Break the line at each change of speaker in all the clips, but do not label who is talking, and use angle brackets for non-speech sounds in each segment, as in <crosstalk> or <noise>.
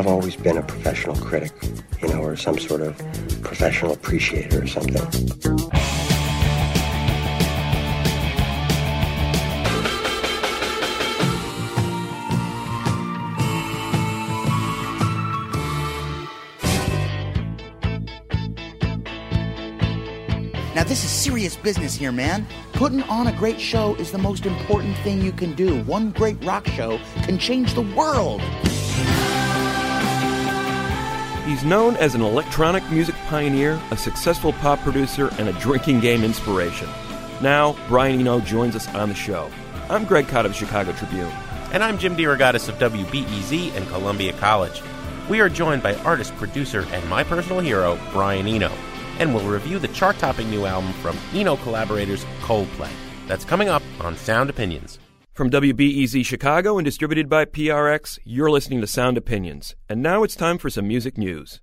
I've always been a professional critic, you know, or some sort of professional appreciator or something.
Now, this is serious business here, man. Putting on a great show is the most important thing you can do. One great rock show can change the world.
He's known as an electronic music pioneer, a successful pop producer, and a drinking game inspiration. Now, Brian Eno joins us on the show. I'm Greg Kot of the Chicago Tribune.
And I'm Jim DeRogatis of WBEZ and Columbia College. We are joined by artist, producer, and my personal hero, Brian Eno. And we'll review the chart topping new album from Eno collaborators Coldplay. That's coming up on Sound Opinions.
From WBEZ Chicago and distributed by PRX, you're listening to Sound Opinions. And now it's time for some music news.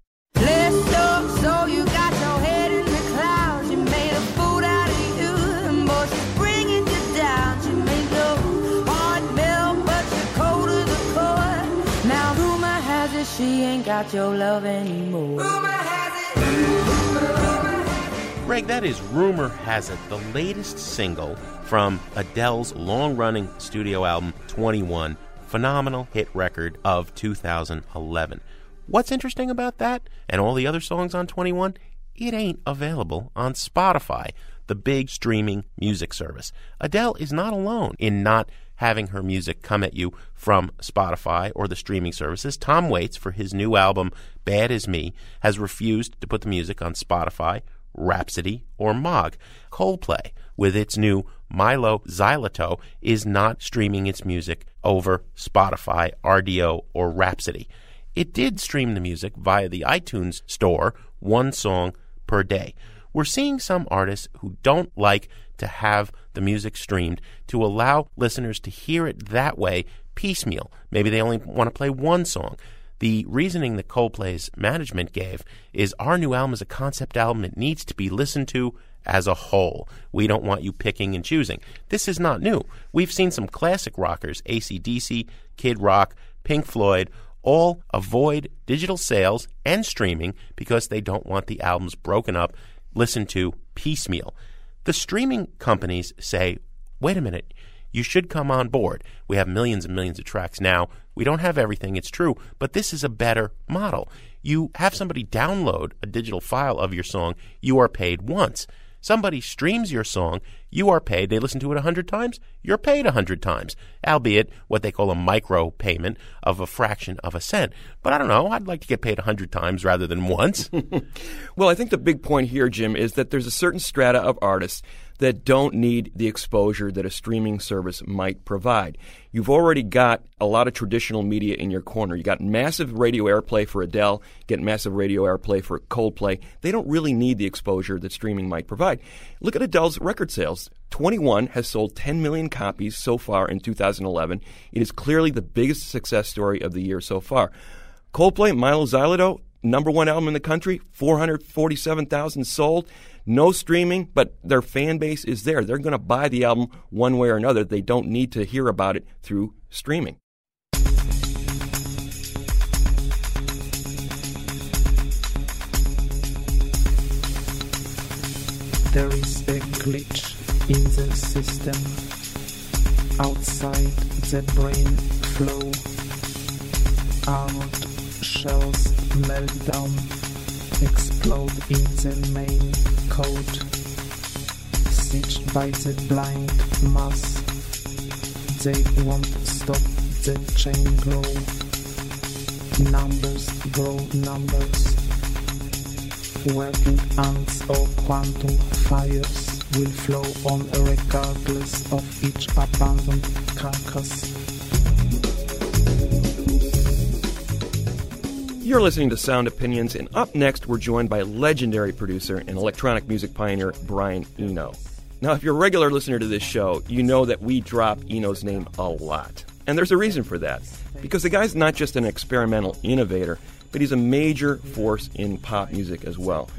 she ain't got your love anymore.
Greg, that is Rumor Has It, the latest single from Adele's long running studio album 21, phenomenal hit record of 2011. What's interesting about that and all the other songs on 21? It ain't available on Spotify, the big streaming music service. Adele is not alone in not having her music come at you from Spotify or the streaming services. Tom Waits, for his new album, Bad As Me, has refused to put the music on Spotify Rhapsody, or Mog. Coldplay, with its new Mylo Xyloto, is not streaming its music over Spotify, Rdio, or Rhapsody. It did stream the music via the iTunes store, one song per day. We're seeing some artists who don't like to have the music streamed to allow listeners to hear it that way piecemeal. Maybe they only want to play one song. The reasoning that Coldplay's management gave is our new album is a concept album. It needs to be listened to as a whole. We don't want you picking and choosing. This is not new. We've seen some classic rockers, ACDC, Kid Rock, Pink Floyd, all avoid digital sales and streaming because they don't want the albums broken up, listened to piecemeal. The streaming companies say, wait a minute, you should come on board. We have millions and millions of tracks now. We don't have everything, it's true, but this is a better model. You have somebody download a digital file of your song, you are paid once. Somebody streams your song, you are paid. They listen to it a hundred times, you're paid a hundred times, albeit what they call a micro payment of a fraction of a cent. But I don't know, I'd like to get paid a hundred times rather than once. <laughs>
well, I think the big point here, Jim, is that there's a certain strata of artists that don't need the exposure that a streaming service might provide. You've already got a lot of traditional media in your corner. You got massive radio airplay for Adele, get massive radio airplay for Coldplay. They don't really need the exposure that streaming might provide. Look at Adele's record sales. 21 has sold 10 million copies so far in 2011. It is clearly the biggest success story of the year so far. Coldplay, Mylo Xyloto, number one album in the country, 447,000 sold. No streaming, but their fan base is there. They're going to buy the album one way or another. They don't need to hear about it through streaming.
There is a glitch in the system outside the brain flow. Arnold Shell's meltdown explode in the main code. Stitched by the blind mass, they won't stop the chain grow. Numbers grow numbers. Working ants or quantum fires will flow on regardless of each abandoned carcass.
You're listening to Sound Opinions, and up next, we're joined by legendary producer and electronic music pioneer Brian Eno. Now, if you're a regular listener to this show, you know that we drop Eno's name a lot. And there's a reason for that. Because the guy's not just an experimental innovator, but he's a major force in pop music as well.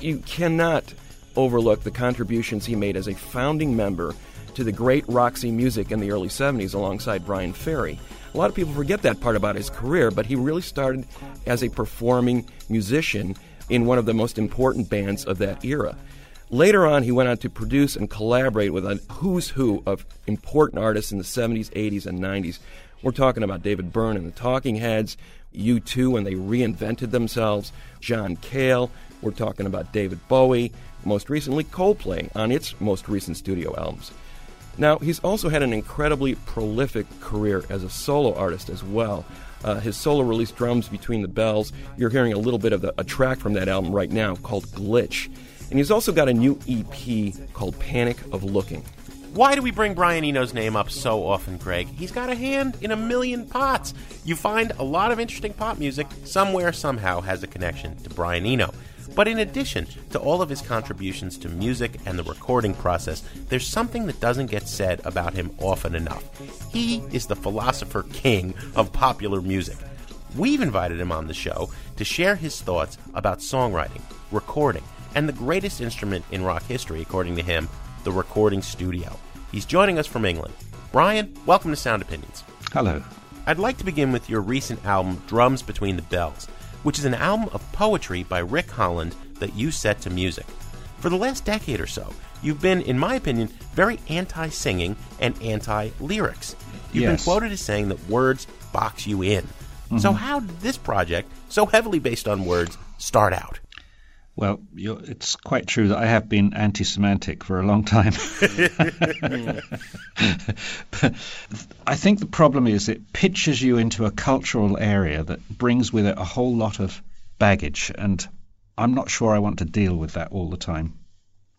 You cannot overlook the contributions he made as a founding member to the great Roxy music in the early 70s alongside Bryan Ferry. A lot of people forget that part about his career, but he really started as a performing musician in one of the most important bands of that era. Later on, he went on to produce and collaborate with a who's who of important artists in the 70s, 80s, and 90s. We're talking about David Byrne and the Talking Heads, U2 when they reinvented themselves, John Cale. We're talking about David Bowie, most recently Coldplay on its most recent studio albums. Now, he's also had an incredibly prolific career as a solo artist as well. Uh, his solo release, Drums Between the Bells, you're hearing a little bit of the, a track from that album right now called Glitch. And he's also got a new EP called Panic of Looking.
Why do we bring Brian Eno's name up so often, Greg? He's got a hand in a million pots. You find a lot of interesting pop music somewhere, somehow, has a connection to Brian Eno. But in addition to all of his contributions to music and the recording process, there's something that doesn't get said about him often enough. He is the philosopher king of popular music. We've invited him on the show to share his thoughts about songwriting, recording, and the greatest instrument in rock history, according to him, the recording studio. He's joining us from England. Brian, welcome to Sound Opinions.
Hello.
I'd like to begin with your recent album, Drums Between the Bells, which is an album of poetry by Rick Holland that you set to music. For the last decade or so, you've been, in my opinion, very anti singing and anti lyrics. You've been quoted as saying that words box you in. Mm-hmm. So, how did this project, so heavily based on words, start out?
Well, you're, it's quite true that I have been anti-semantic for a long time. But <laughs> I think the problem is it pitches you into a cultural area that brings with it a whole lot of baggage, and I'm not sure I want to deal with that all the time.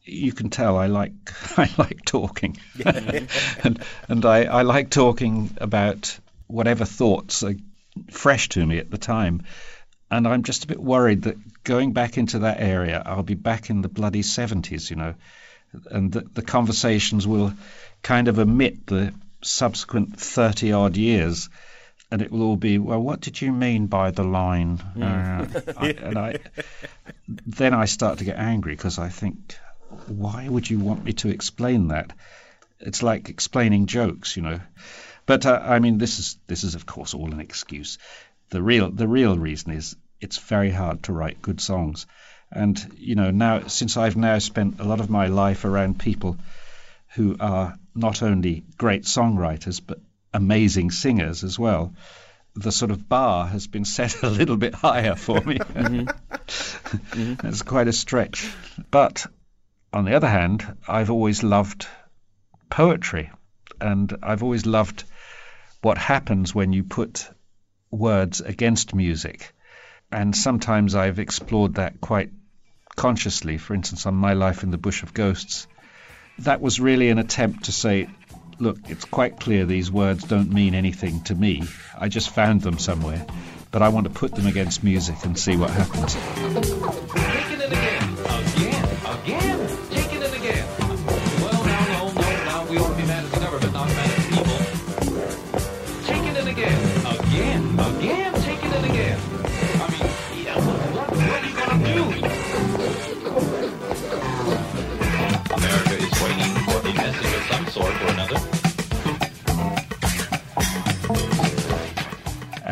You can tell I like <laughs> I like talking, <laughs> and and I, I like talking about whatever thoughts are fresh to me at the time. And I'm just a bit worried that going back into that area, I'll be back in the bloody 70s, you know, and the, the conversations will kind of omit the subsequent 30 odd years. And it will all be, well, what did you mean by the line? Uh, <laughs> I, and I, then I start to get angry because I think, why would you want me to explain that? It's like explaining jokes, you know. But uh, I mean, this is this is of course all an excuse. The real the real reason is it's very hard to write good songs, and you know now since I've now spent a lot of my life around people who are not only great songwriters but amazing singers as well. The sort of bar has been <laughs> set a little bit higher for me. <laughs> Mm-hmm. <laughs> It's quite a stretch. But on the other hand, I've always loved poetry, and I've always loved what happens when you put words against music. And sometimes I've explored that quite consciously. For instance, on My Life in the Bush of Ghosts, that was really an attempt to say, look, it's quite clear these words don't mean anything to me. I just found them somewhere, but I want to put them against music and see what happens.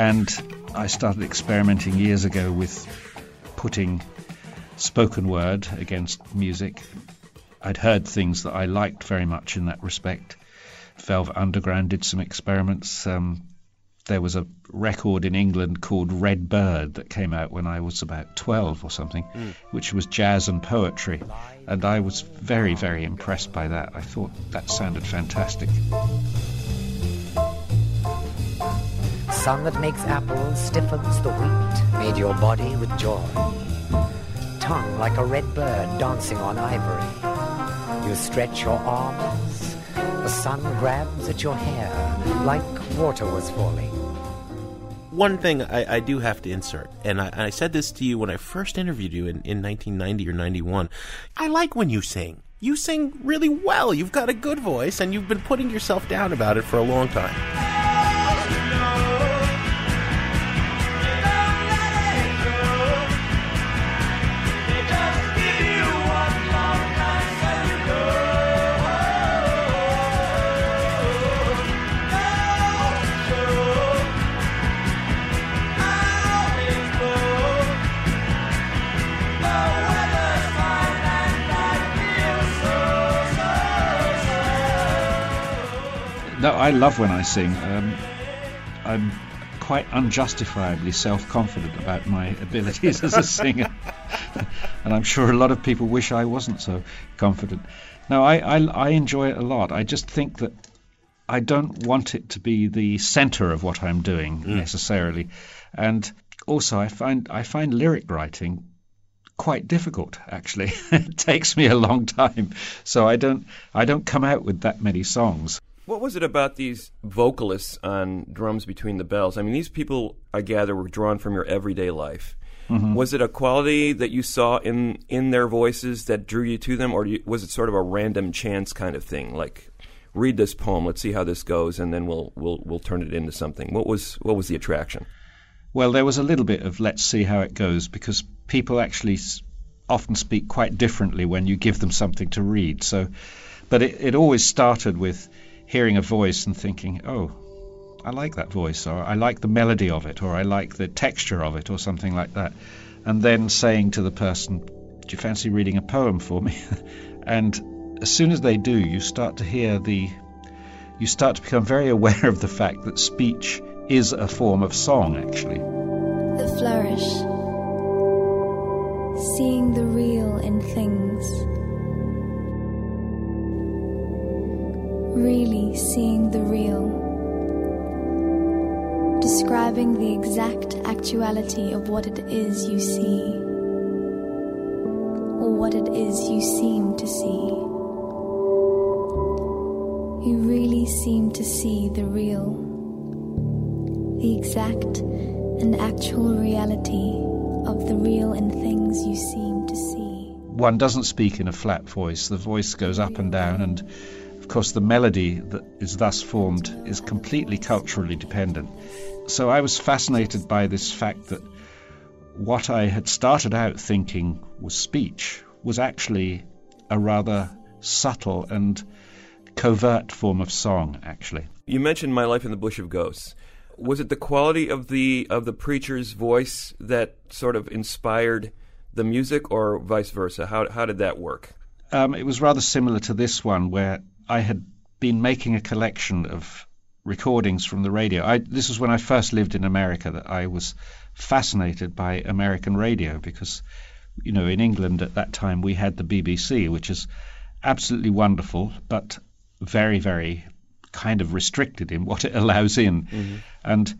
And I started experimenting years ago with putting spoken word against music. I'd heard things that I liked very much in that respect. Velvet Underground did some experiments. Um, there was a record in England called Red Bird that came out when I was about 12 or something, which was jazz and poetry. And I was very, very impressed by that. I thought that sounded fantastic.
Sun that makes apples stiffens the wheat, made your body with joy. Tongue like a red bird dancing on ivory. You stretch your arms, the sun grabs at your hair like water was falling.
One thing I, I do have to insert, and I, I said this to you when I first interviewed you in, in 1990 or 91. I like when you sing. You sing really well. You've got a good voice, and you've been putting yourself down about it for a long time.
No, I love when I sing. Um, I'm quite unjustifiably self confident about my <laughs> abilities as a singer. <laughs> and I'm sure a lot of people wish I wasn't so confident. No, I, I, I enjoy it a lot. I just think that I don't want it to be the center of what I'm doing necessarily. And also, I find I find lyric writing quite difficult actually <laughs> it takes me a long time so i don't i don't come out with that many songs
What was it about these vocalists on Drums Between the Bells? I mean, these people, I gather, were drawn from your everyday life.
Mhm.
Was it a quality that you saw in, in their voices that drew you to them, or you, was it sort of a random chance kind of thing? Like, read this poem, let's see how this goes, and then we'll we'll we'll turn it into something. What was what was the attraction?
Well, there was a little bit of let's see how it goes because people actually often speak quite differently when you give them something to read. So, but it, it always started with hearing a voice and thinking, oh, I like that voice, or I like the melody of it, or I like the texture of it, or something like that. And then saying to the person, do you fancy reading a poem for me? <laughs> and as soon as they do, you start to hear the you start to become very aware of the fact that speech is a form of song, actually.
The flourish. Seeing the real in things. Really seeing the real. Describing the exact actuality of what it is you see. Or what it is you seem to see. You really seem to see the real the exact and actual reality of the real in things you seem to see.
One doesn't speak in a flat voice, the voice goes up and down, and of course, the melody that is thus formed is completely culturally dependent. So I was fascinated by this fact that what I had started out thinking was speech was actually a rather subtle and covert form of song, actually.
You mentioned My Life in the Bush of Ghosts. Was it the quality of the of the preacher's voice that sort of inspired the music, or vice versa? How how did that work?
Um, it was rather similar to this one, where I had been making a collection of recordings from the radio. I, this was when I first lived in America that I was fascinated by American radio because, you know, in England at that time we had the BBC, which is absolutely wonderful, but very, very kind of restricted in what it <laughs> allows in. Mm-hmm. And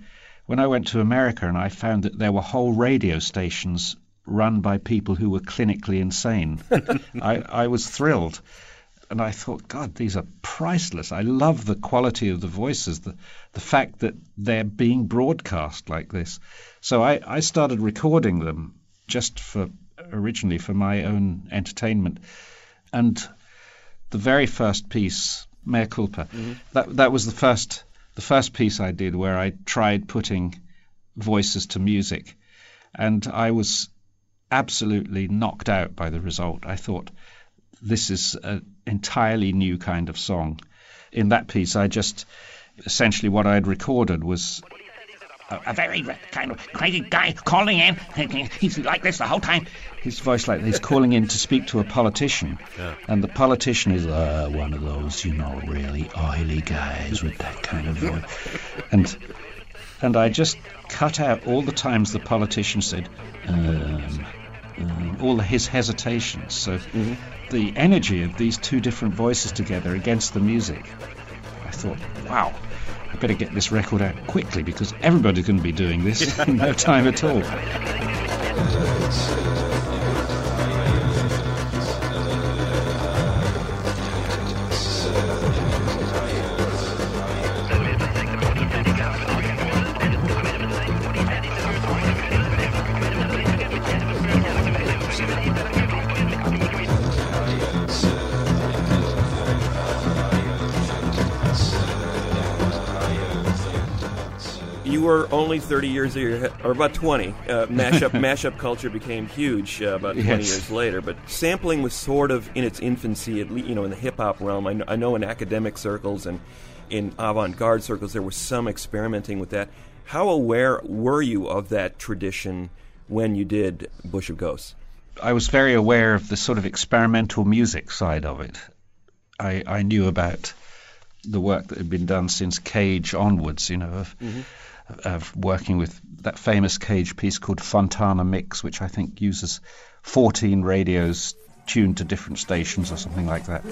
when I went to America and I found that there were whole radio stations run by people who were clinically insane, <laughs> I, I was thrilled. And I thought, God, these are priceless. I love the quality of the voices, the, the fact that they're being broadcast like this. So I, I started recording them just for originally for my own entertainment. And the very first piece, Mea Culpa, mm-hmm. that that was the first the first piece I did where I tried putting voices to music, and I was absolutely knocked out by the result. I thought this is an entirely new kind of song. In that piece, I just essentially what I had recorded was
A, a very kind of crazy guy calling in. He's like this the whole time.
his voice like he's calling in to speak to a politician, and the politician is uh, one of those, you know, really oily guys with that kind of voice, and and I just cut out all the times the politician said, um, all his hesitations. So mm-hmm. the energy of these two different voices together against the music, I thought, wow, I better get this record out quickly because everybody's going to be doing this <laughs> in no time at all. <laughs>
30 years ahead, or about 20. Uh, mashup <laughs> mashup culture became huge uh, about 20
Yes.
years later. But sampling was sort of in its infancy, at least, you know, in the hip hop realm. I know, I know in academic circles and in avant-garde circles there was some experimenting with that. How aware were you of that tradition when you did Bush of Ghosts?
I was very aware of the sort of experimental music side of it. I, I knew about the work that had been done since Cage onwards, you know, of, of working with that famous Cage piece called Fontana Mix, which I think uses 14 radios tuned to different stations or something like that.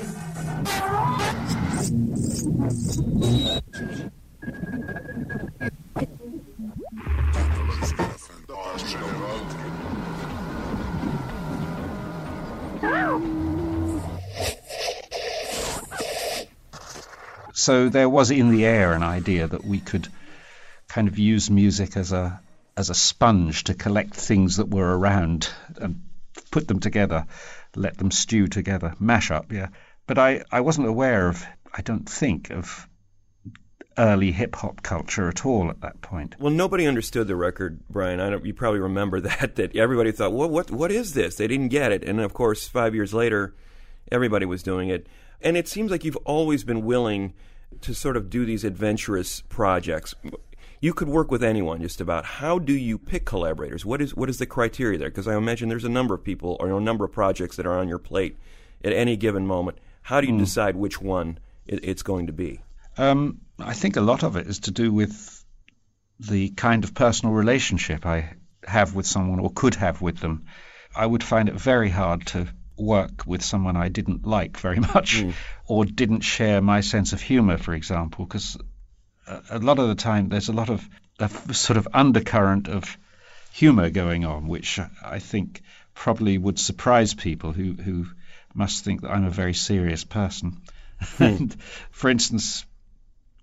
So there was in the air an idea that we could kind of use music as a as a sponge to collect things that were around and put them together, let them stew together, mash up, yeah. But I, I wasn't aware of, I don't think, of early hip hop culture at all at that point.
Well, nobody understood the record, Brian. I don't, you probably remember <laughs> that. That everybody thought, "What? What? What is this?" They didn't get it, and of course, five years later, everybody was doing it. And it seems like you've always been willing to sort of do these adventurous projects. You could work with anyone, just about. How do you pick collaborators? What is what is the criteria there? Because I imagine there's a number of people or a number of projects that are on your plate at any given moment. How do you decide which one it, it's going to be?
Um, I think a lot of it is to do with the kind of personal relationship I have with someone or could have with them. I would find it very hard to work with someone I didn't like very <laughs> much or didn't share my sense of humor, for example, because a, lot of the time there's a lot of a sort of undercurrent of humor going on, which I think probably would surprise people who, who must think that I'm a very serious person. Hmm. <laughs> and for instance,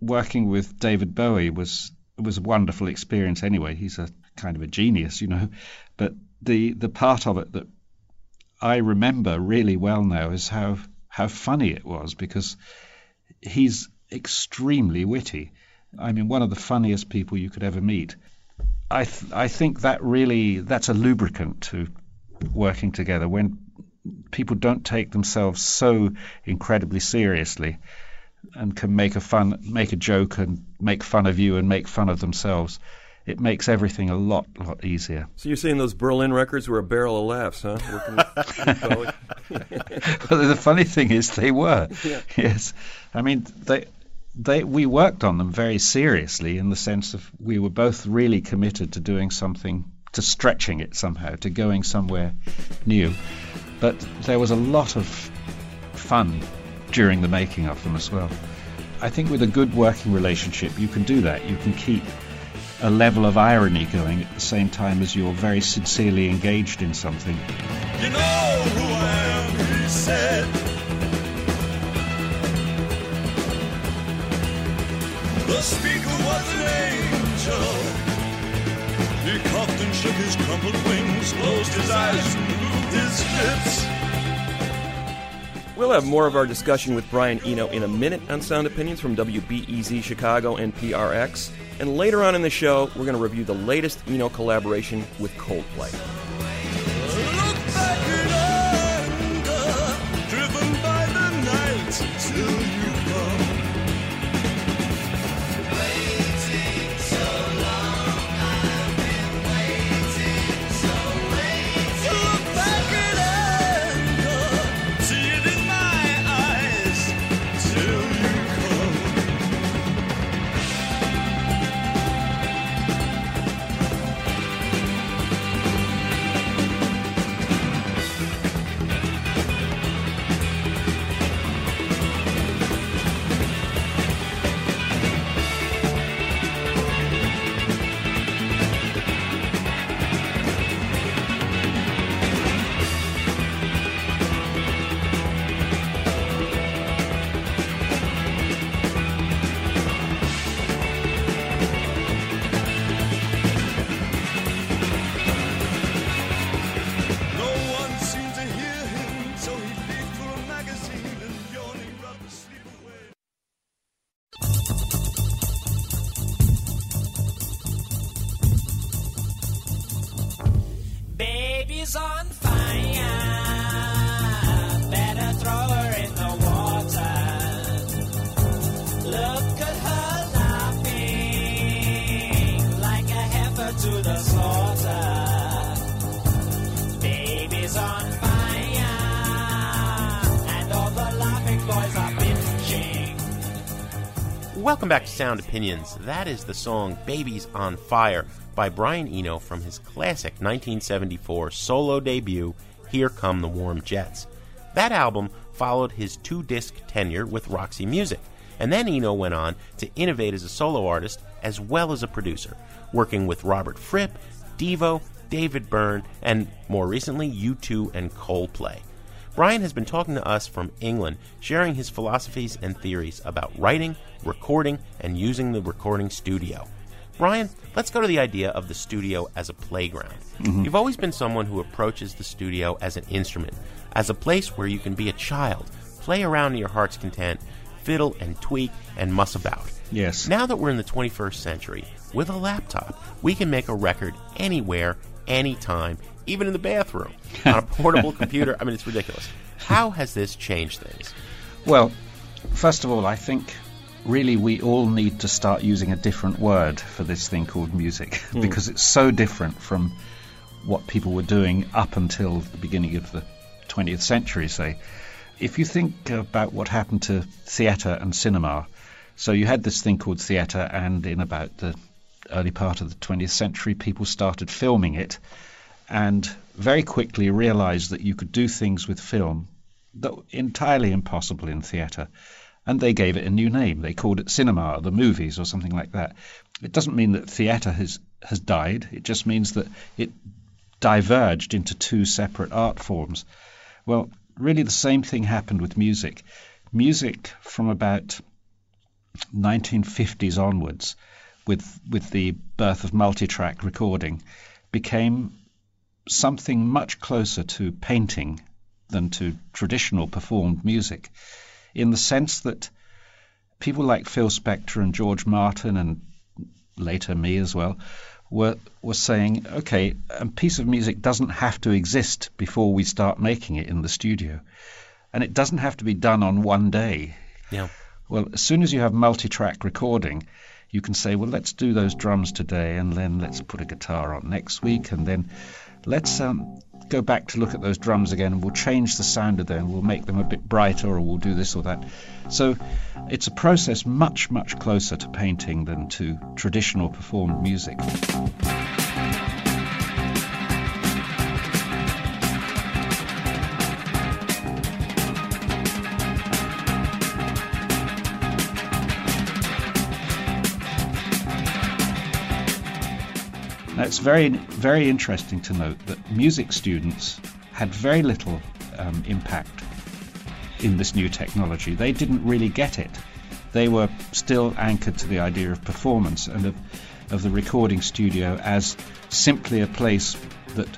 working with David Bowie was was a wonderful experience anyway. He's a kind of a genius, you know. But the the part of it that I remember really well now is how how funny it was because he's extremely witty. I mean, one of the funniest people you could ever meet. I th- I think that really that's a lubricant to working together when people don't take themselves so incredibly seriously and can make a fun make a joke and make fun of you and make fun of themselves. It makes everything a lot lot easier.
So you're saying those Berlin records were a barrel of laughs, huh? Working with- with Bowie?
well, the funny thing is they were. <laughs>
Yeah.
Yes. I mean they they we worked on them very seriously in the sense of we were both really committed to doing something to stretching it somehow, to going somewhere new. But there was a lot of fun during the making of them as well. I think with a good working relationship you can do that. You can keep a level of irony going at the same time as you're very sincerely engaged in something.
You know The speaker was an angel. He coughed and shook his crumpled wings, closed his eyes and moved his lips.
We'll have more of our discussion with Brian Eno in a minute on Sound Opinions from WBEZ Chicago and PRX. And later on in the show, we're going to review the latest Eno collaboration with Coldplay.
Welcome back to Sound Opinions. That is the song Babies on Fire by Brian Eno from his classic 1974 solo debut, Here Come the Warm Jets. That album followed his two disc tenure with Roxy Music, and then Eno went on to innovate as a solo artist as well as a producer, working with Robert Fripp, Devo, David Byrne, and more recently U2 and Coldplay. Brian has been talking to us from England, sharing his philosophies and theories about writing, recording, and using the recording studio. Brian, let's go to the idea of the studio as a playground.
Mhm.
You've always been someone who approaches the studio as an instrument, as a place where you can be a child, play around to your heart's content, fiddle and tweak and muss about.
Yes.
Now that we're in the 21st century, with a laptop, we can make a record anywhere, anytime, even in the bathroom, on a portable <laughs> computer. I mean, it's ridiculous. How has this changed things?
Well, first of all, I think really we all need to start using a different word for this thing called music <laughs>
Mm.
because it's so different from what people were doing up until the beginning of the 20th century, say. If you think about what happened to theatre and cinema, so you had this thing called theatre, and in about the early part of the 20th century, people started filming it and very quickly realized that you could do things with film that were entirely impossible in theatre. And they gave it a new name. They called it cinema, the movies, or something like that. It doesn't mean that theatre has, has died. It just means that it diverged into two separate art forms. Well, really, the same thing happened with music. Music from about 1950s onwards, with with the birth of multi-track recording, became something much closer to painting than to traditional performed music, in the sense that people like Phil Spector and George Martin and later me as well were were saying, okay, a piece of music doesn't have to exist before we start making it in the studio, and it doesn't have to be done on one day.
Yeah.
Well, as soon as you have multi-track recording, you can say, well, let's do those drums today, and then let's put a guitar on next week, and then let's um, go back to look at those drums again, and we'll change the sound of them, we'll make them a bit brighter, or we'll do this or that. So it's a process much, much closer to painting than to traditional performed music. It's very, very interesting to note that music students had very little um, impact in this new technology. They didn't really get it. They were still anchored to the idea of performance and of, of the recording studio as simply a place that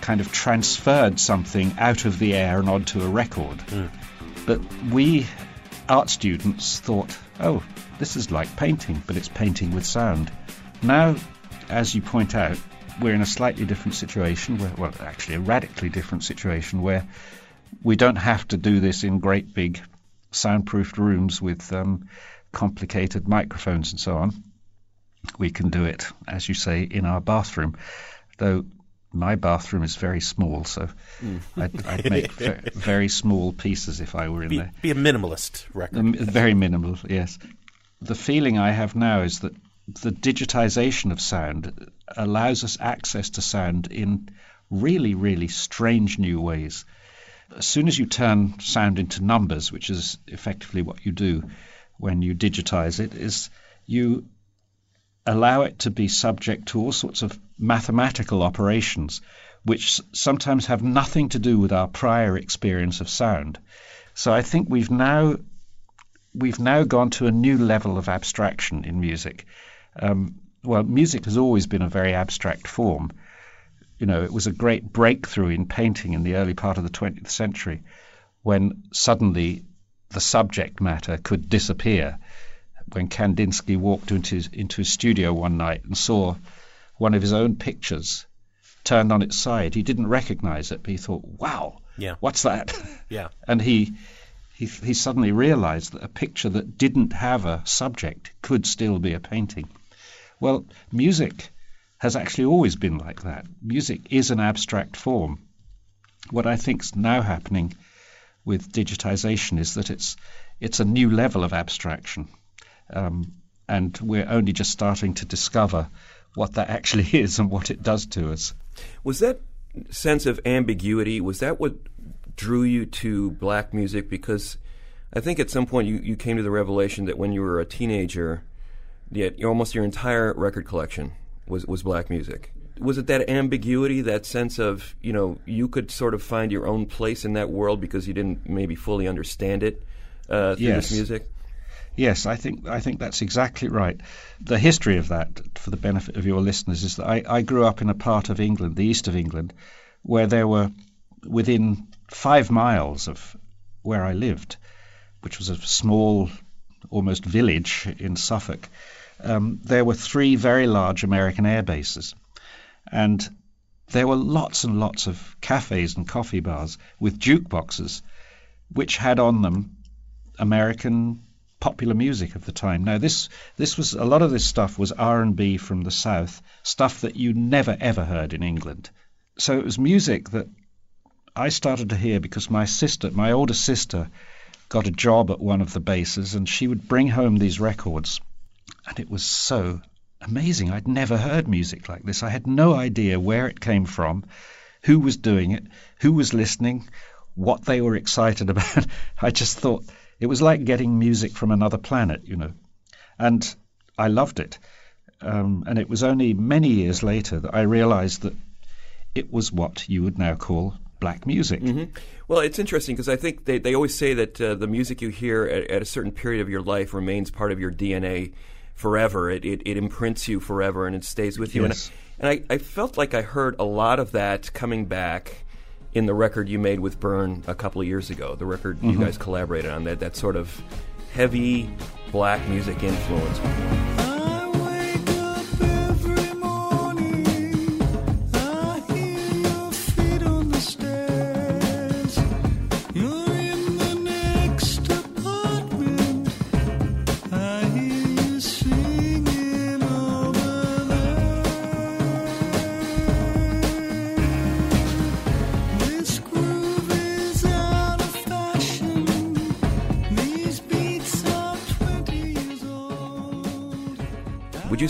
kind of transferred something out of the air and onto a record. But we art students thought, oh, this is like painting, but it's painting with sound. Now, as you point out, we're in a slightly different situation, where, well, actually a radically different situation, where we don't have to do this in great big soundproofed rooms with um, complicated microphones and so on. We can do it, as you say, in our bathroom, though my bathroom is very small, so
Mm.
I'd, I'd make <laughs> ve- very small pieces if I were in
Be,
there.
be a minimalist record.
Um, very minimal, yes. The feeling I have now is that the digitization of sound allows us access to sound in really, really strange new ways. As soon as you turn sound into numbers, which is effectively what you do when you digitize it, is you allow it to be subject to all sorts of mathematical operations, which sometimes have nothing to do with our prior experience of sound. So I think we've now we've now gone to a new level of abstraction in music. Um, well, music has always been a very abstract form. You know, it was a great breakthrough in painting in the early part of the 20th century when suddenly the subject matter could disappear. When Kandinsky walked into his, into his studio one night and saw one of his own pictures turned on its side. He didn't recognize it, but he thought, "Wow,
Yeah.
what's that?"
Yeah. <laughs>
and he he he suddenly realized that a picture that didn't have a subject could still be a painting. Well, music has actually always been like that. Music is an abstract form. What I think's now happening with digitization is that it's it's a new level of abstraction, um, and we're only just starting to discover what that actually <laughs> is and what it does to us.
Was that sense of ambiguity, was that what drew you to black music? Because I think at some point you, you came to the revelation that when you were a teenager, yet almost your entire record collection was, was black music. Was it that ambiguity, that sense of, you know, you could sort of find your own place in that world because you didn't maybe fully understand it uh, through
Yes.
this music?
Yes, I think I think that's exactly right. The history of that, for the benefit of your listeners, is that I, I grew up in a part of England, the east of England, where there were within five miles of where I lived, which was a small, almost village in Suffolk. Um, there were three very large American air bases, and there were lots and lots of cafes and coffee bars with jukeboxes, which had on them American popular music of the time. Now this this was a lot of this stuff was R&B from the south, stuff that you never ever heard in England. So it was music that I started to hear because my sister, my older sister, got a job at one of the bases and she would bring home these records and it was so amazing. I'd never heard music like this. I had no idea where it came from, who was doing it, who was listening, what they were excited <laughs> about. I just thought it was like getting music from another planet, you know. And I loved it. Um, and it was only many years later that I realized that it was what you would now call black music.
hmm Well, it's interesting because I think they, they always say that uh, the music you hear at, at a certain period of your life remains part of your DNA forever. It, it, it imprints you forever and it stays with you.
Yes.
And, I, and I, I felt like I heard a lot of that coming back in the record you made with Byrne a couple of years ago, the record you
Mhm.
guys collaborated on, that, that sort of heavy black music influence.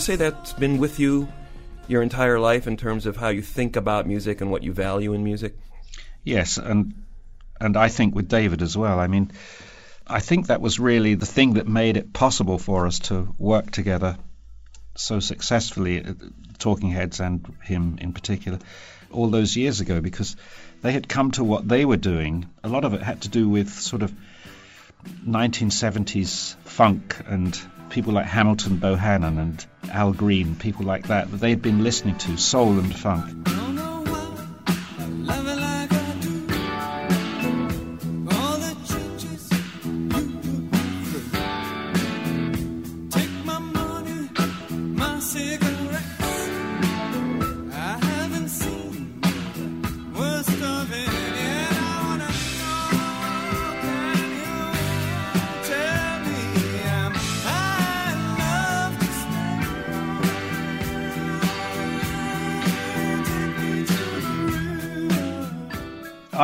Say that's been with you your entire life in terms of how you think about music and what you value in music?
Yes, and and I think with David as well. I mean, I think that was really the thing that made it possible for us to work together so successfully, uh, Talking Heads and him in particular, all those years ago, because they had come to what they were doing. A lot of it had to do with sort of 1970s funk and people like Hamilton Bohannon and Al Green, people like that, that they'd been listening to, soul and funk.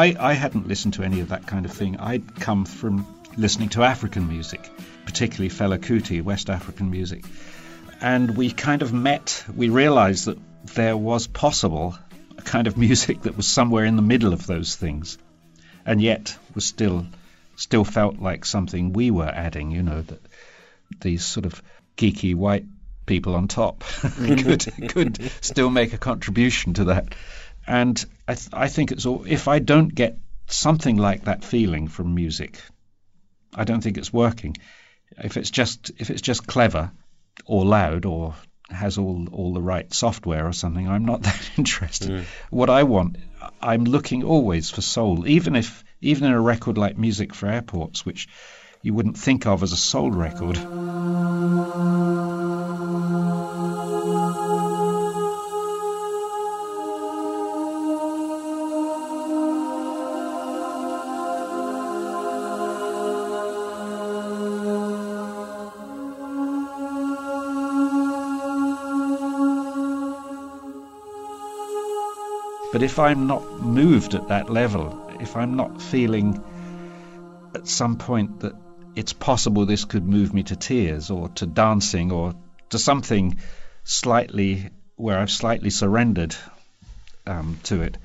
I, I hadn't listened to any of that kind of thing. I'd come from listening to African music, particularly Fela Kuti, West African music. And we kind of met, we realized that there was possible a kind of music that was somewhere in the middle of those things, and yet was still still felt like something we were adding, you know, that these sort of geeky white people on top <laughs> <laughs> could could still make a contribution to that. And I, th- I think it's all, if I don't get something like that feeling from music, I don't think it's working. If it's just if it's just clever or loud or has all all the right software or something, I'm not <laughs> that interested. What I want, I'm looking always for soul, even if even in a record like Music for Airports, which you wouldn't think of as a soul record. But if I'm not moved at that level, if I'm not feeling at some point that it's possible this could move me to tears or to dancing or to something slightly where I've slightly surrendered um, to it,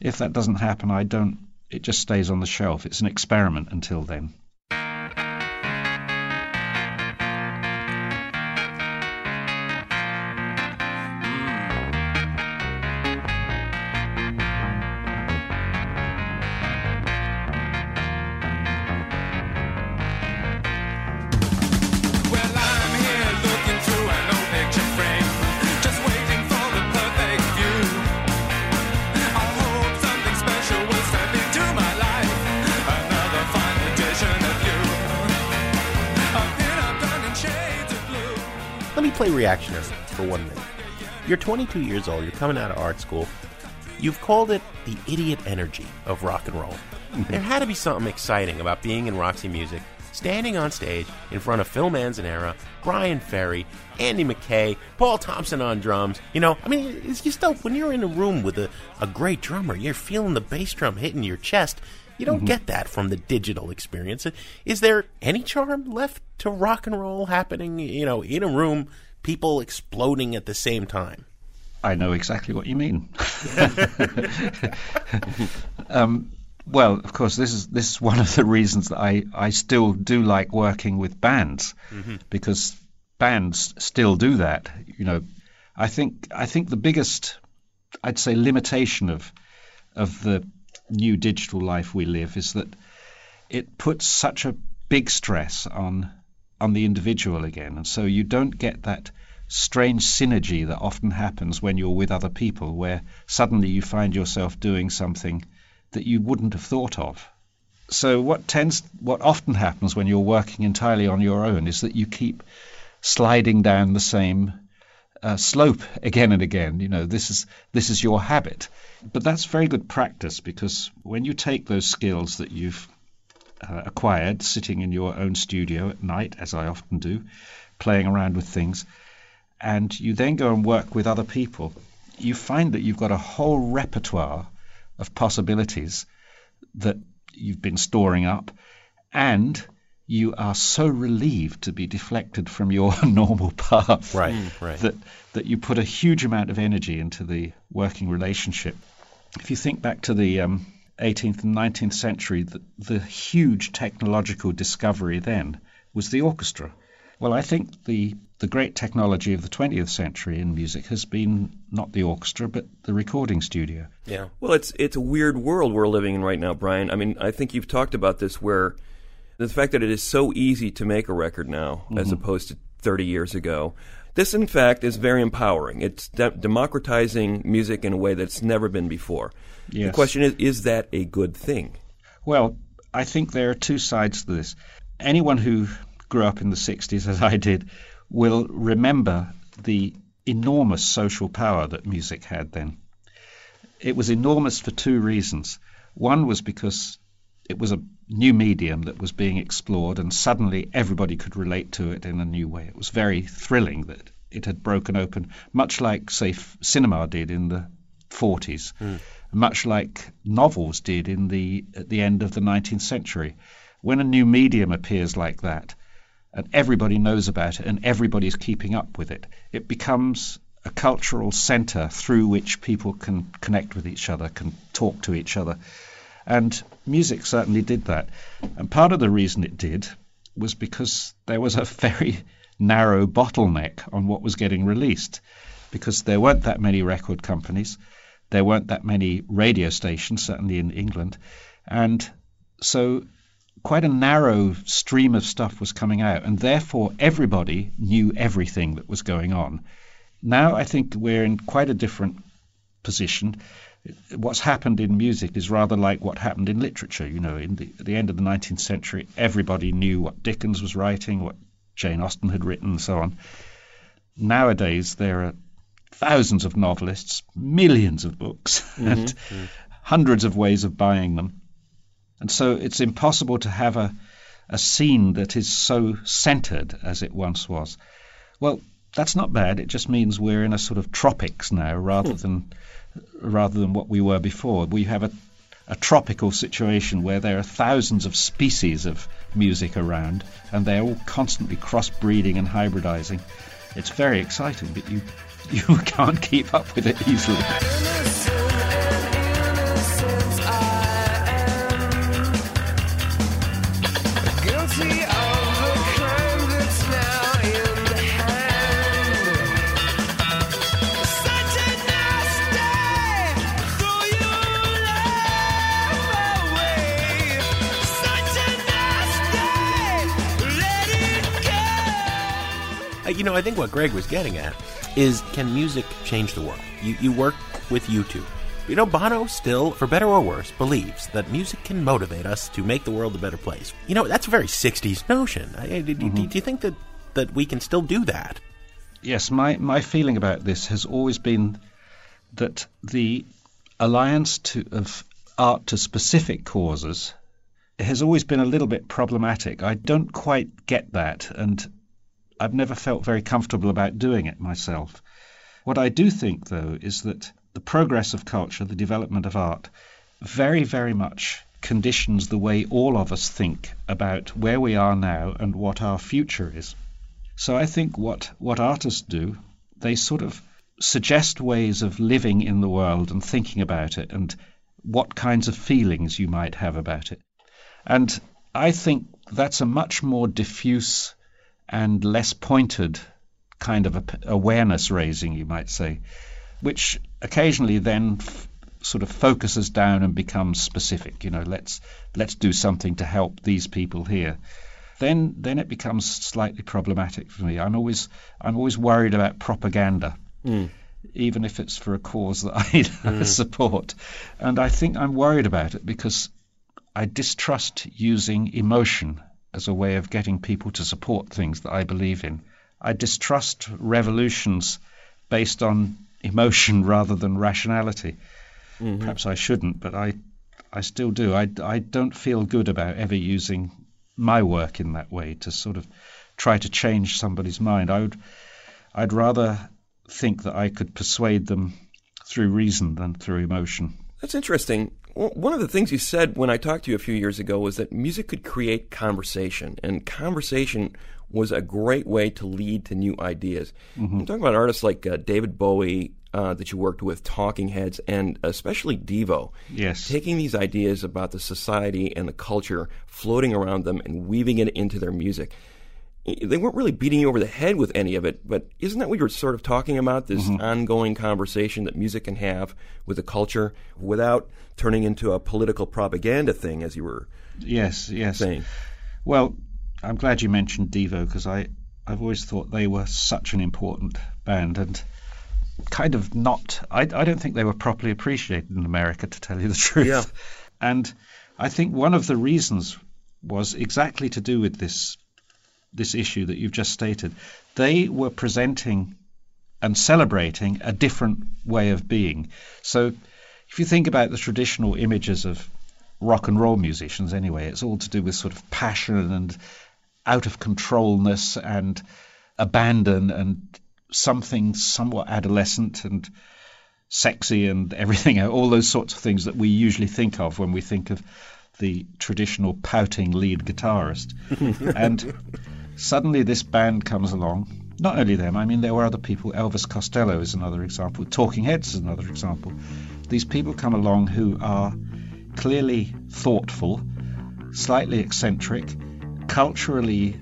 if that doesn't happen, I don't. It just stays on the shelf. It's an experiment until then.
Blue.
Let me play reactionary for one minute. You're 22 years old, you're coming out of art school. You've called it the idiot energy of rock and roll. Mm-hmm. There had to be something exciting about being in Roxy Music, standing on stage in front of Phil Manzanera, Bryan Ferry, Andy Mackay, Paul Thompson on drums. You know, I mean, it's just dope. When you're in a room with a, a great drummer, you're feeling the bass drum hitting your chest. You don't mm-hmm. get that from the digital experience. Is there any charm left to rock and roll happening, you know, in a room, people exploding at the same time?
I know exactly what you mean. <laughs> um, well, of course, this is this is one of the reasons that I, I still do like working with bands
Mhm.
because bands still do that. You know, I think I think the biggest, I'd say, limitation of of the new digital life we live is that it puts such a big stress on on the individual again, and so you don't get that strange synergy that often happens when you're with other people, where suddenly you find yourself doing something that you wouldn't have thought of. So what tends, what often happens when you're working entirely on your own is that you keep sliding down the same uh, slope <laughs> again and again. You know, this is this is your habit, but that's very good practice because when you take those skills that you've uh, acquired sitting in your own studio at night, as I often do, playing around with things, and you then go and work with other people, you find that you've got a whole repertoire of possibilities that you've been storing up, and you are so relieved to be deflected from your <laughs> normal path
Right, right.
that that you put a huge amount of energy into the working relationship. If you think back to the um, 18th and 19th century, the, the huge technological discovery then was the orchestra. Well, I think the the great technology of the 20th century in music has been not the orchestra, but the recording studio.
Yeah.
Well, it's it's a weird world we're living in right now, Brian. I mean, I think you've talked about this where the fact that it is so easy to make a record now as
Mhm.
opposed to 30 years ago. This, in fact, is very empowering. It's de- democratizing music in a way that's never been before. The question is, is that a good thing?
Well, I think there are two sides to this. Anyone who grew up in the 60s, as I did, will remember the enormous social power that music had then. It was enormous for two reasons. One was because it was a new medium that was being explored, and suddenly everybody could relate to it in a new way. It was very thrilling that it had broken open, much like, say, f- cinema did in the 40s, hmm. much like novels did in the at the end of the 19th century. When a new medium appears like that, and everybody knows about it, and everybody's keeping up with it, it becomes a cultural center through which people can connect with each other, can talk to each other. And music certainly did that. And part of the reason it did was because there was a very narrow bottleneck on what was getting released, because there weren't that many record companies, there weren't that many radio stations, certainly in England, and so quite a narrow stream of stuff was coming out, and therefore everybody knew everything that was going on. Now I think we're in quite a different position. What's happened in music is rather like what happened in literature. You know, in the, at the end of the 19th century, everybody knew what Dickens was writing, what Jane Austen had written, and so on. Nowadays, there are thousands of novelists, millions of books, <laughs> and mm-hmm. Mm-hmm. hundreds of ways of buying them. And so it's impossible to have a, a scene that is so centered as it once was. Well, that's not bad. It just means we're in a sort of tropics now rather hmm. than rather than what we were before. We have a, a tropical situation where there are thousands of species of music around, and they're all constantly crossbreeding and hybridizing. It's very exciting, but you <laughs> you can't keep up with it easily.
Know, I think what Greg was getting at is can music change the world? You, you work with U2. You know, Bono still, for better or worse, believes that music can motivate us to make the world a better place. You know, that's a very 60s notion. I- I- do, do- do mm-hmm. you think that, that we can still do that?
Yes, my, my feeling about this has always been that the alliance to, of art to specific causes has always been a little bit problematic. I don't quite get that, and I've never felt very comfortable about doing it myself. What I do think, though, is that the progress of culture, the development of art, very, very much conditions the way all of us think about where we are now and what our future is. So I think what, what artists do, they sort of suggest ways of living in the world and thinking about it and what kinds of feelings you might have about it. And I think that's a much more diffuse and less pointed kind of awareness raising, you might say, which occasionally then f- sort of focuses down and becomes specific. You know, let's let's do something to help these people here. Then then it becomes slightly problematic for me. I'm always I'm always worried about propaganda. Hmm. Even if it's for a cause that I <laughs> hmm. support. And I think I'm worried about it because I distrust using emotion as a way of getting people to support things that I believe in. I distrust revolutions based on emotion <laughs> rather than rationality. Mm-hmm. Perhaps I shouldn't, but I, I still do. I, I don't feel good about ever using my work in that way to sort of try to change somebody's mind. I would, I'd rather think that I could persuade them through reason than through emotion.
That's interesting. Well, One of the things you said when I talked to you a few years ago was that music could create conversation, and conversation was a great way to lead to new ideas.
Mhm.
I'm talking about artists like uh, David Bowie uh, that you worked with, Talking Heads, and especially Devo.
Yes.
Taking these ideas about the society and the culture, floating around them, and weaving it into their music. They weren't really beating you over the head with any of it, but isn't that what you're sort of talking about? This
Mhm.
ongoing conversation that music can have with the culture without turning into a political propaganda thing, as you were
Yes, yes.
saying.
Well, I'm glad you mentioned Devo because I I've always thought they were such an important band and kind of not. I I don't think they were properly appreciated in America, to tell you the truth.
Yeah.
And I think one of the reasons was exactly to do with this this issue that you've just stated. They were presenting and celebrating a different way of being. So if you think about the traditional images of rock and roll musicians anyway, it's all to do with sort of passion and out of controlness and abandon and something somewhat adolescent and sexy and everything, <laughs> all those sorts of things that we usually think of when we think of the traditional pouting lead guitarist. <laughs> and suddenly this band comes along. Not only them, I mean, there were other people. Elvis Costello is another example. Talking Heads is another example. These people come along who are clearly thoughtful, slightly eccentric, culturally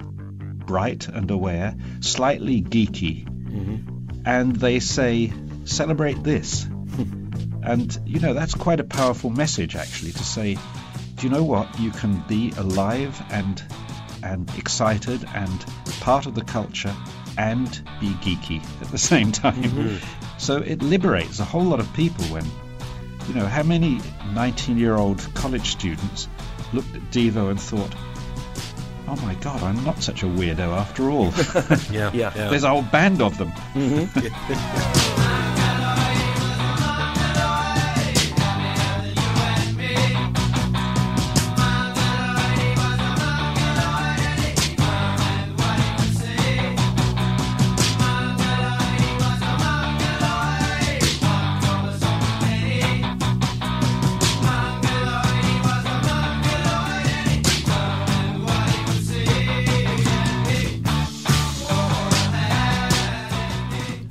bright and aware, slightly geeky, mm-hmm. and they say, celebrate this. <laughs> and, you know, that's quite a powerful message, actually, to say, do you know what? You can be alive and and excited and part of the culture and be geeky <laughs> at the same time. Mm-hmm. So it liberates a whole lot of people when, you know, how many 19 year old college students looked at Devo and thought, oh my god, I'm not such a weirdo after all. <laughs>
Yeah, Yeah. yeah.
There's a whole band of them. Mm-hmm. <laughs>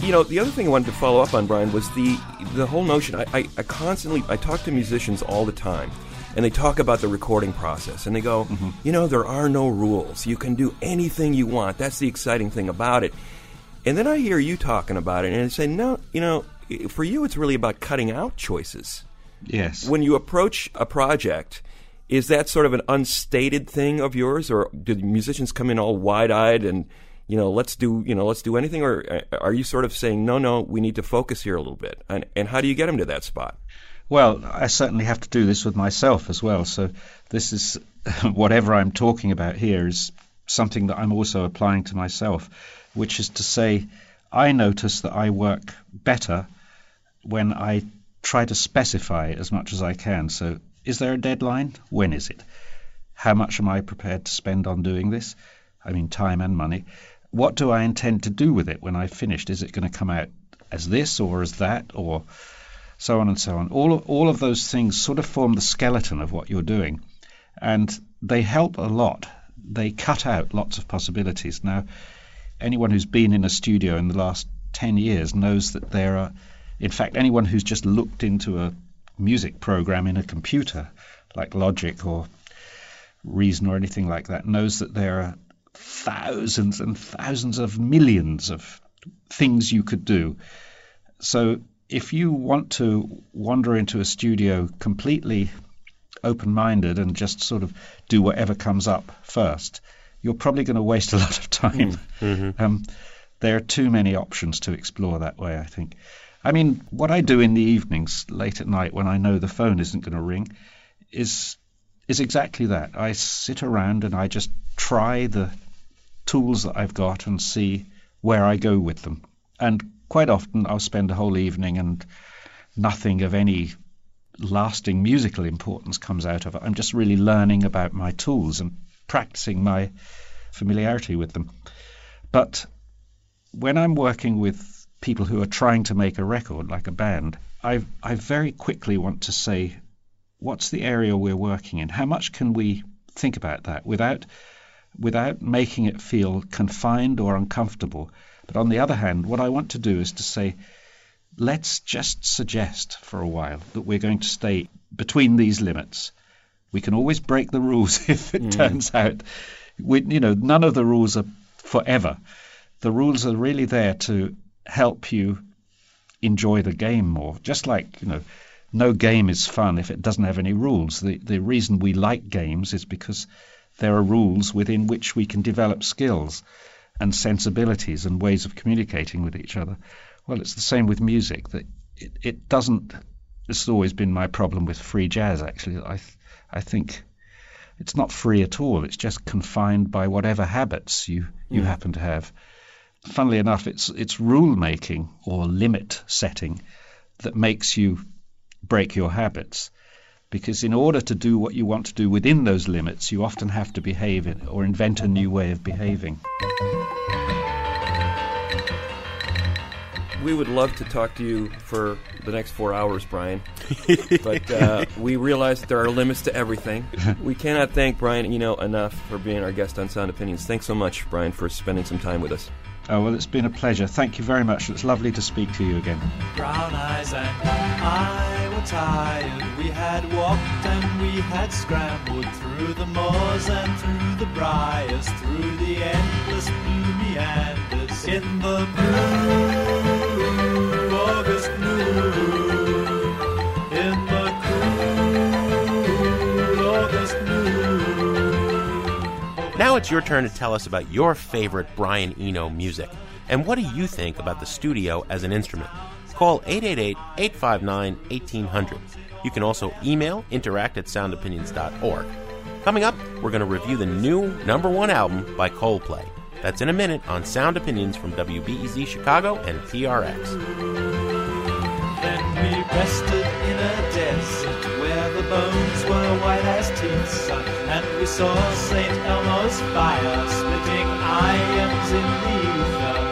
you know, the other thing I wanted to follow up on, Brian, was the the whole notion. I, I, I constantly I talk to musicians all the time, and they talk about the recording process, and they go, mm-hmm. you know, there are no rules. You can do anything you want. That's the exciting thing about it. And then I hear you talking about it, and I say, no, you know, for you, it's really about cutting out choices.
Yes.
When you approach a project, is that sort of an unstated thing of yours, or do musicians come in all wide-eyed and you know, let's do you know, let's do anything, or uh, are you sort of saying, no, no, we need to focus here a little bit, and and how do you get them to that spot?
Well, I certainly have to do this with myself as well. So this is <laughs> whatever I'm talking about here is something that I'm also applying to myself, which is to say, I notice that I work better when I try to specify as much as I can. So, is there a deadline? When is it? How much am I prepared to spend on doing this? I mean, time and money. What do I intend to do with it when I've finished? Is it going to come out as this or as that or so on and so on? All of, all of those things sort of form the skeleton of what you're doing, and they help a lot. They cut out lots of possibilities. Now, anyone who's been in a studio in the last 10 years knows that there are, in fact, anyone who's just looked into a music program in a computer, like Logic or Reason or anything like that, knows that there are thousands and thousands of millions of things you could do. So if you want to wander into a studio completely open minded and just sort of do whatever comes up first, you're probably going to waste a <laughs> lot of time. Um, there are too many options to explore that way, I think. I mean, what I do in the evenings, late at night, when I know the phone isn't going to ring, is is exactly that. I sit around and I just try the tools that I've got and see where I go with them. And quite often I'll spend a whole evening and nothing of any lasting musical importance comes out of it. I'm just really learning about my tools and practicing my familiarity with them. But when I'm working with people who are trying to make a record, like a band, I I very quickly want to say, what's the area we're working in? How much can we think about that without without making it feel confined or uncomfortable? But on the other hand, what I want to do is to say, let's just suggest for a while that we're going to stay between these limits. We can always break the rules <laughs> if it
Mm.
turns out, we, you know, none of the rules are forever. The rules are really there to help you enjoy the game more. Just like, you know, no game is fun if it doesn't have any rules. The the reason we like games is because there are rules within which we can develop skills and sensibilities and ways of communicating with each other. Well, it's the same with music. That it, it doesn't. This has always been my problem with free jazz. Actually, I th- I think it's not free at all. It's just confined by whatever habits you you
Mm.
happen to have. Funnily enough, it's it's rule making or limit setting that makes you break your habits. Because in order to do what you want to do within those limits, you often have to behave it or invent a new way of behaving.
We would love to talk to you for the next four hours, Brian. <laughs> but uh, we realize that there are limits to everything. We cannot thank Brian Eno enough for being our guest on Sound Opinions. Thanks so much, Brian, for spending some time with us.
Oh, well, it's been a pleasure. Thank you very much. It's lovely to speak to you again.
Brown eyes and I were tired. We had walked and we had scrambled through the moors and through the briars, through the endless blue meanders in the blue
Now it's your turn to tell us about your favorite Brian Eno music. And what do you think about the studio as an instrument? Call 888 859 1800. You can also email interact at soundopinions.org. Coming up, we're going to review the new number one album by Coldplay. That's in a minute on Sound Opinions from WBEZ Chicago and PRX.
Then bones were white as teeth, son. And we saw St. Elmo's fire splitting ions in the ether.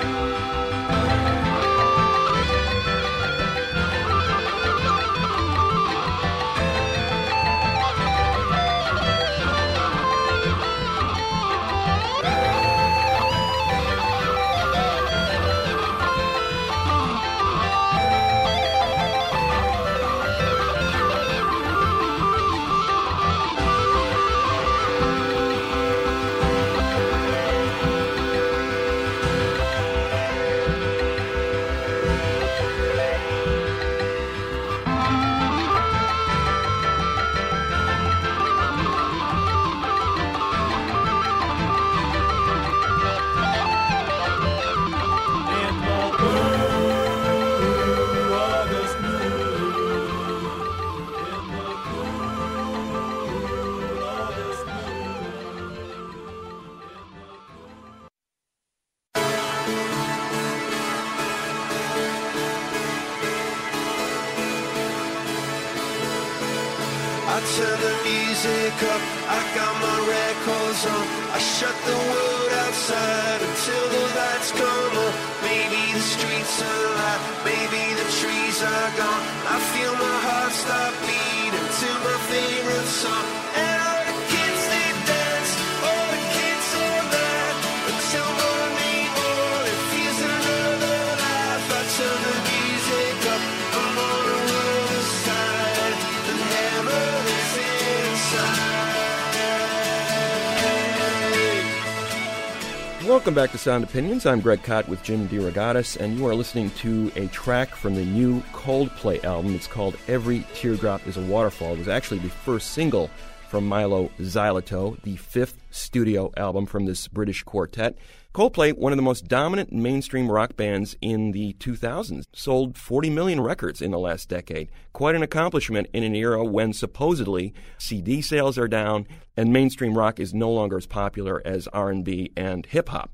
Welcome back to Sound Opinions. I'm Greg Kot with Jim DeRogatis, and you are listening to a track from the new Coldplay album. It's called Every Teardrop is a Waterfall. It was actually the first single from Mylo Xyloto, the fifth studio album from this British quartet. Coldplay, one of the most dominant mainstream rock bands in the 2000s, sold 40 million records in the last decade. Quite an accomplishment in an era when supposedly CD sales are down and mainstream rock is no longer as popular as R&B and hip hop.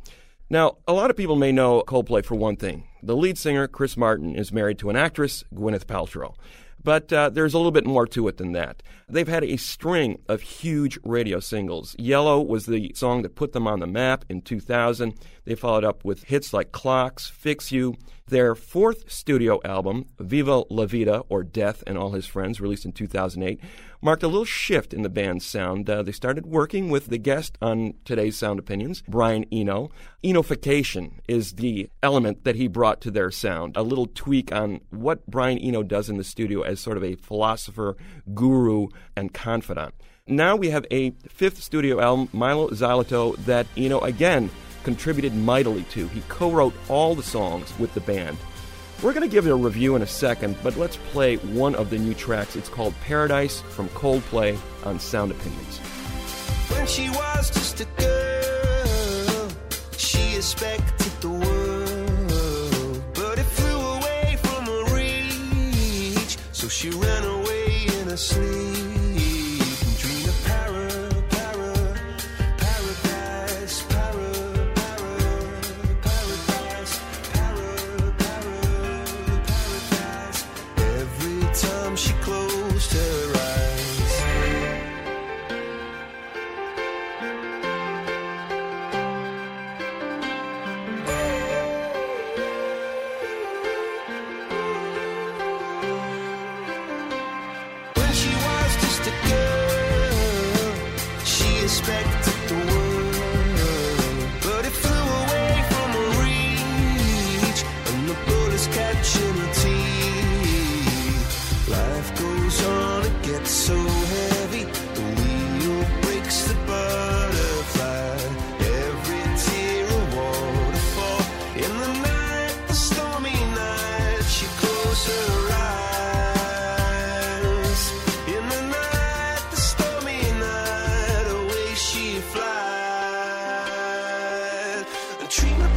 Now, a lot of people may know Coldplay for one thing. The lead singer, Chris Martin, is married to an actress, Gwyneth Paltrow. But uh, there's a little bit more to it than that. They've had a string of huge radio singles. Yellow was the song that put them on the map in 2000. They followed up with hits like Clocks, Fix You. Their fourth studio album, Viva La Vida, or Death and All His Friends, released in 2008, marked a little shift in the band's sound. Uh, they started working with the guest on today's Sound Opinions, Brian Eno. Enofication is the element that he brought to their sound, a little tweak on what Brian Eno does in the studio as sort of a philosopher, guru, and confidant. Now we have a fifth studio album, Mylo Xyloto, that Eno again contributed mightily to. He co wrote all the songs with the band. We're going to give it a review in a second, but let's play one of the new tracks. It's called Paradise from Coldplay on Sound Opinions.
When she was just a girl, she expected the world, but it flew away from her reach. So she ran away in her sleep. Flies.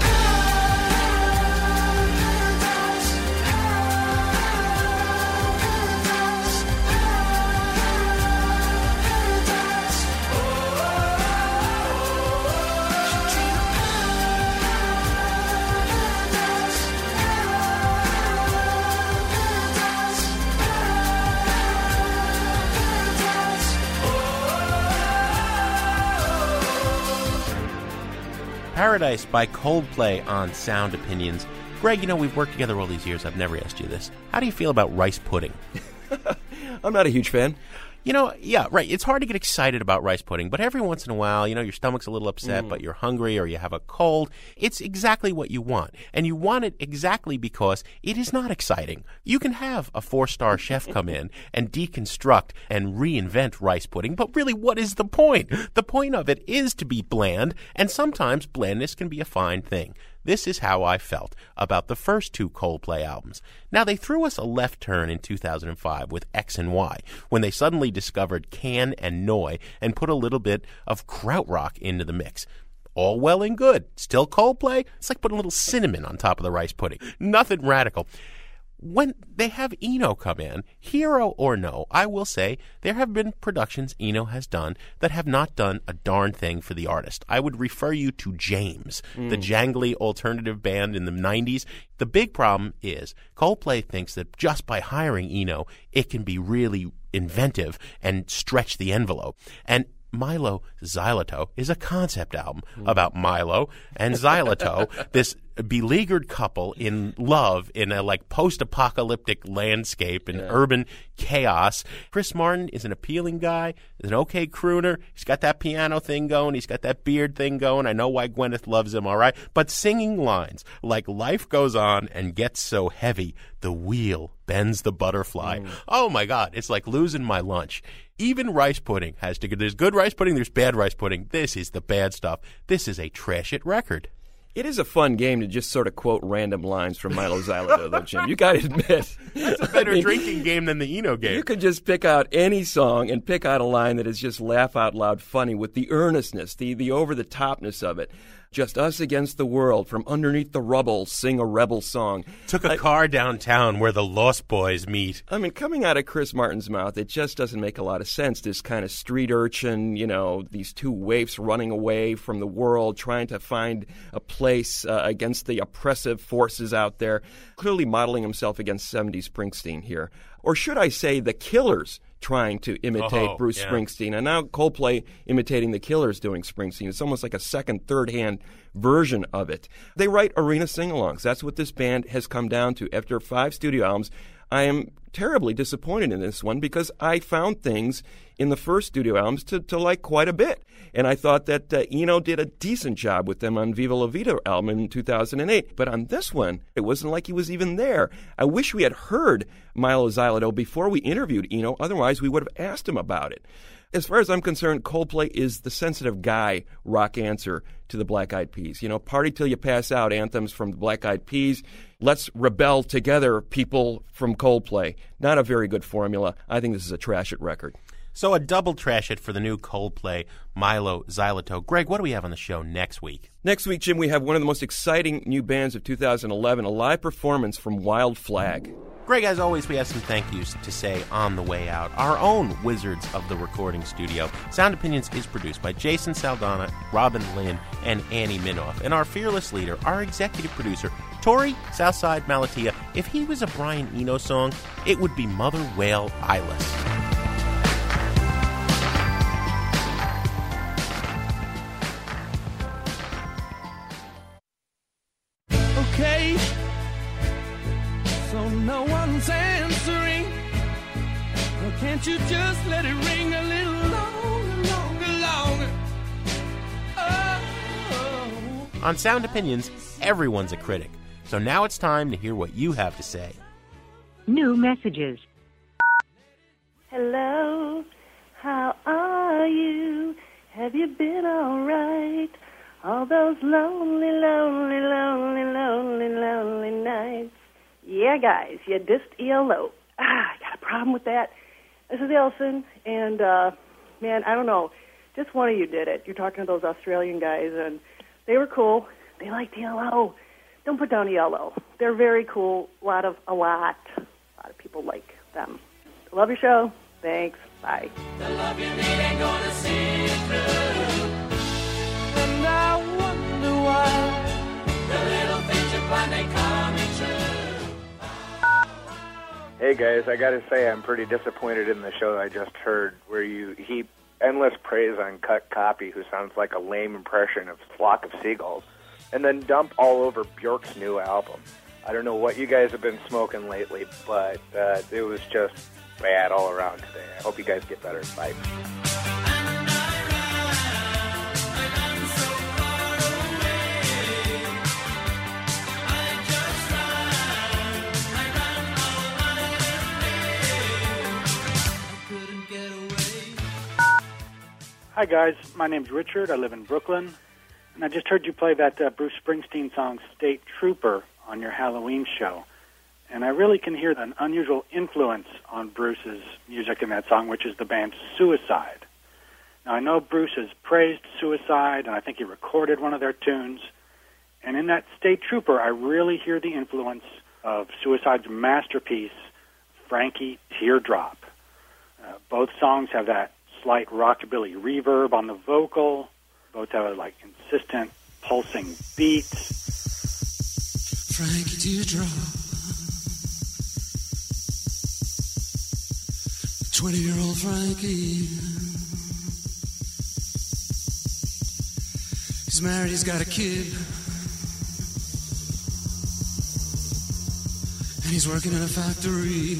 Paradise
by Coldplay on Sound Opinions. Greg, you know, we've worked together all these years. I've never asked you this. How do you feel about rice pudding? <laughs>
I'm not a huge fan.
You know, yeah, right. It's hard to get excited about rice pudding, but every once in a while, you know, your stomach's a little upset,
Mm.
but you're hungry or you have a cold. It's exactly what you want. And you want it exactly because it is not exciting. You can have a four star chef come in and deconstruct and reinvent rice pudding, but really, what is the point? The point of it is to be bland, and sometimes blandness can be a fine thing. This is how I felt about the first two Coldplay albums. Now, they threw us a left turn in 2005 with X and Y when they suddenly discovered Can and Neu! and put a little bit of krautrock into the mix. All well and good. Still Coldplay? It's like putting a little cinnamon on top of the rice pudding. Nothing radical. When they have Eno come in, hero or no, I will say there have been productions Eno has done that have not done a darn thing for the artist. I would refer you to James, the
Mm.
jangly alternative band in the 90s. The big problem is Coldplay thinks that just by hiring Eno, it can be really inventive and stretch the envelope. And Mylo Xyloto is a concept album about Mylo and Xyloto, <laughs> this beleaguered couple in love in a like post-apocalyptic landscape and urban chaos. Chris Martin is an appealing guy, is an okay crooner. He's got that piano thing going, he's got that beard thing going. I know why Gwyneth loves him, all right? But singing lines like life goes on and gets so heavy, the wheel bends the butterfly. Mm. Oh my god, it's like losing my lunch. Even rice pudding has to go. There's good rice pudding, there's bad rice pudding. This is the bad stuff. This is a trash it record.
It is a fun game to just sort of quote random lines from Mylo Xyloto, though, Jim. You got to admit. <laughs>
It's a better drinking game than the Eno game.
You could just pick out any song and pick out a line that is just laugh out loud funny with the earnestness, the, the over the topness of it. Just us against the world, from underneath the rubble, sing a rebel song.
Took a car downtown where the Lost Boys meet.
I mean, coming out of Chris Martin's mouth, it just doesn't make a lot of sense. This kind of street urchin, you know, these two waifs running away from the world, trying to find a place uh, against the oppressive forces out there, clearly modeling himself against 70s Springsteen here. Or should I say, the killers trying to imitate
Oh,
Bruce
yeah.
Springsteen. And now Coldplay imitating the Killers doing Springsteen. It's almost like a second, third hand version of it. They write arena sing alongs. That's what this band has come down to. After five studio albums, I am terribly disappointed in this one because I found things in the first studio albums to, to like quite a bit. And I thought that uh, Eno did a decent job with them on Viva La Vida album in 2008. But on this one, it wasn't like he was even there. I wish we had heard Mylo Xyloto before we interviewed Eno. Otherwise, we would have asked him about it. As far as I'm concerned, Coldplay is the sensitive guy rock answer to the Black Eyed Peas. You know, party till you pass out anthems from the Black Eyed Peas. Let's rebel together, people from Coldplay. Not a very good formula. I think this is a trash it record.
So a double trash it for the new Coldplay, Mylo Xyloto. Greg, what do we have on the show next week?
Next week, Jim, we have one of the most exciting new bands of 2011, a live performance from Wild Flag.
Greg, as always, we have some thank yous to say on the way out. Our own wizards of the recording studio. Sound Opinions is produced by Jason Saldanha, Robin Linn, and Annie Minoff. And our fearless leader, our executive producer, Torey Southside Malatia. If he was a Brian Eno song, it would be Mother Whale Eyeless.
Okay, so no one's answering. Well, can't you just let it ring a little longer, longer, longer? Oh.
On Sound Opinions, everyone's a critic. So now it's time to hear what you have to say.
New messages.
Hello, how are you? Have you been alright? All those lonely, lonely, lonely, lonely, lonely nights. Yeah, guys, you dissed ELO. Ah, I got a problem with that. This is Elson, and uh, man, I don't know. Just one of you did it. You're talking to those Australian guys, and they were cool. They liked ELO. Don't put down yellow. They're very cool. A lot of a lot, a lot of people like them. Love your show. Thanks. Bye.
The love you need ain't gonna see. And I wonder why the little things you plan ain't coming true.
Hey guys, I gotta say I'm pretty disappointed in the show I just heard, where you heap endless praise on Cut Copy, who sounds like a lame impression of Flock of Seagulls, and then dump all over Bjork's new album. I don't know what you guys have been smoking lately, but uh, it was just bad all around today. I hope you guys get better. Bye.
Hi, guys. My name's Richard. I live in Brooklyn. And I just heard you play that uh, Bruce Springsteen song, State Trooper, on your Halloween show. And I really can hear an unusual influence on Bruce's music in that song, which is the band Suicide. Now, I know Bruce has praised Suicide, and I think he recorded one of their tunes. And in that State Trooper, I really hear the influence of Suicide's masterpiece, Frankie Teardrop. Uh, both songs have that slight rockabilly reverb on the vocal. Both have like consistent pulsing beats.
Frankie Teardrop.
20 year old Frankie. He's married, he's got a kid. And he's working in a factory.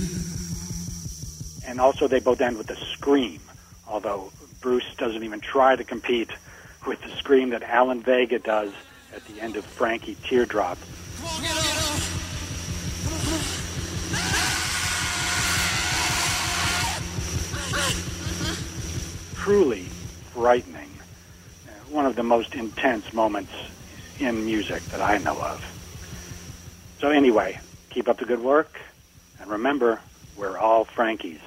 And also, they both end with a scream, although Bruce doesn't even try to compete with the scream that Alan Vega does at the end of Frankie Teardrop. Truly frightening. One of the most intense moments in music that I know of. So, anyway, keep up the good work, and remember, we're all Frankies.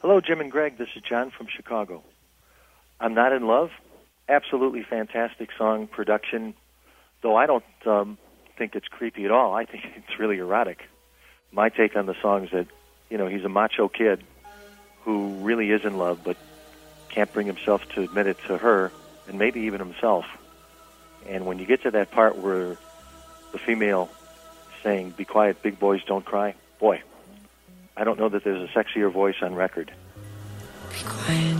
Hello, Jim and Greg. This is John from Chicago. I'm not in love. Absolutely fantastic song production, though I don't um, think it's creepy at all. I think <laughs> it's really erotic. My take on the song is that, you know, he's a macho kid who really is in love, but can't bring himself to admit it to her, and maybe even himself. And when you get to that part where the female saying, "Be quiet, big boys don't cry," boy, I don't know that there's a sexier voice on record.
Be Quiet,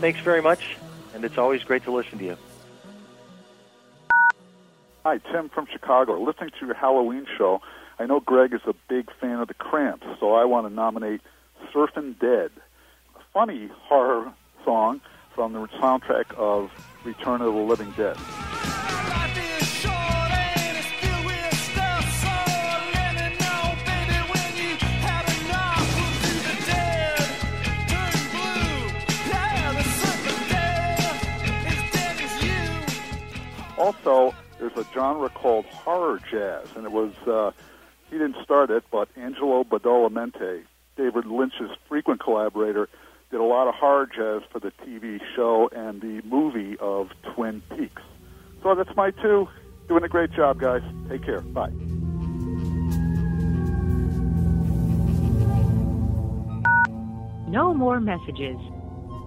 Thanks very much, and it's always great to listen to you.
Hi, Tim from Chicago. Listening to your Halloween show, I know Greg is a big fan of the Cramps, so I want to nominate Surfin' Dead, a funny horror song from the soundtrack of Return of the Living Dead. Also, there's a genre called horror jazz, and it was uh, he didn't start it, but Angelo Badalamenti, David Lynch's frequent collaborator, did a lot of horror jazz for the TV show and the movie of Twin Peaks. So that's my two. Doing a great job, guys. Take care. Bye.
No more messages.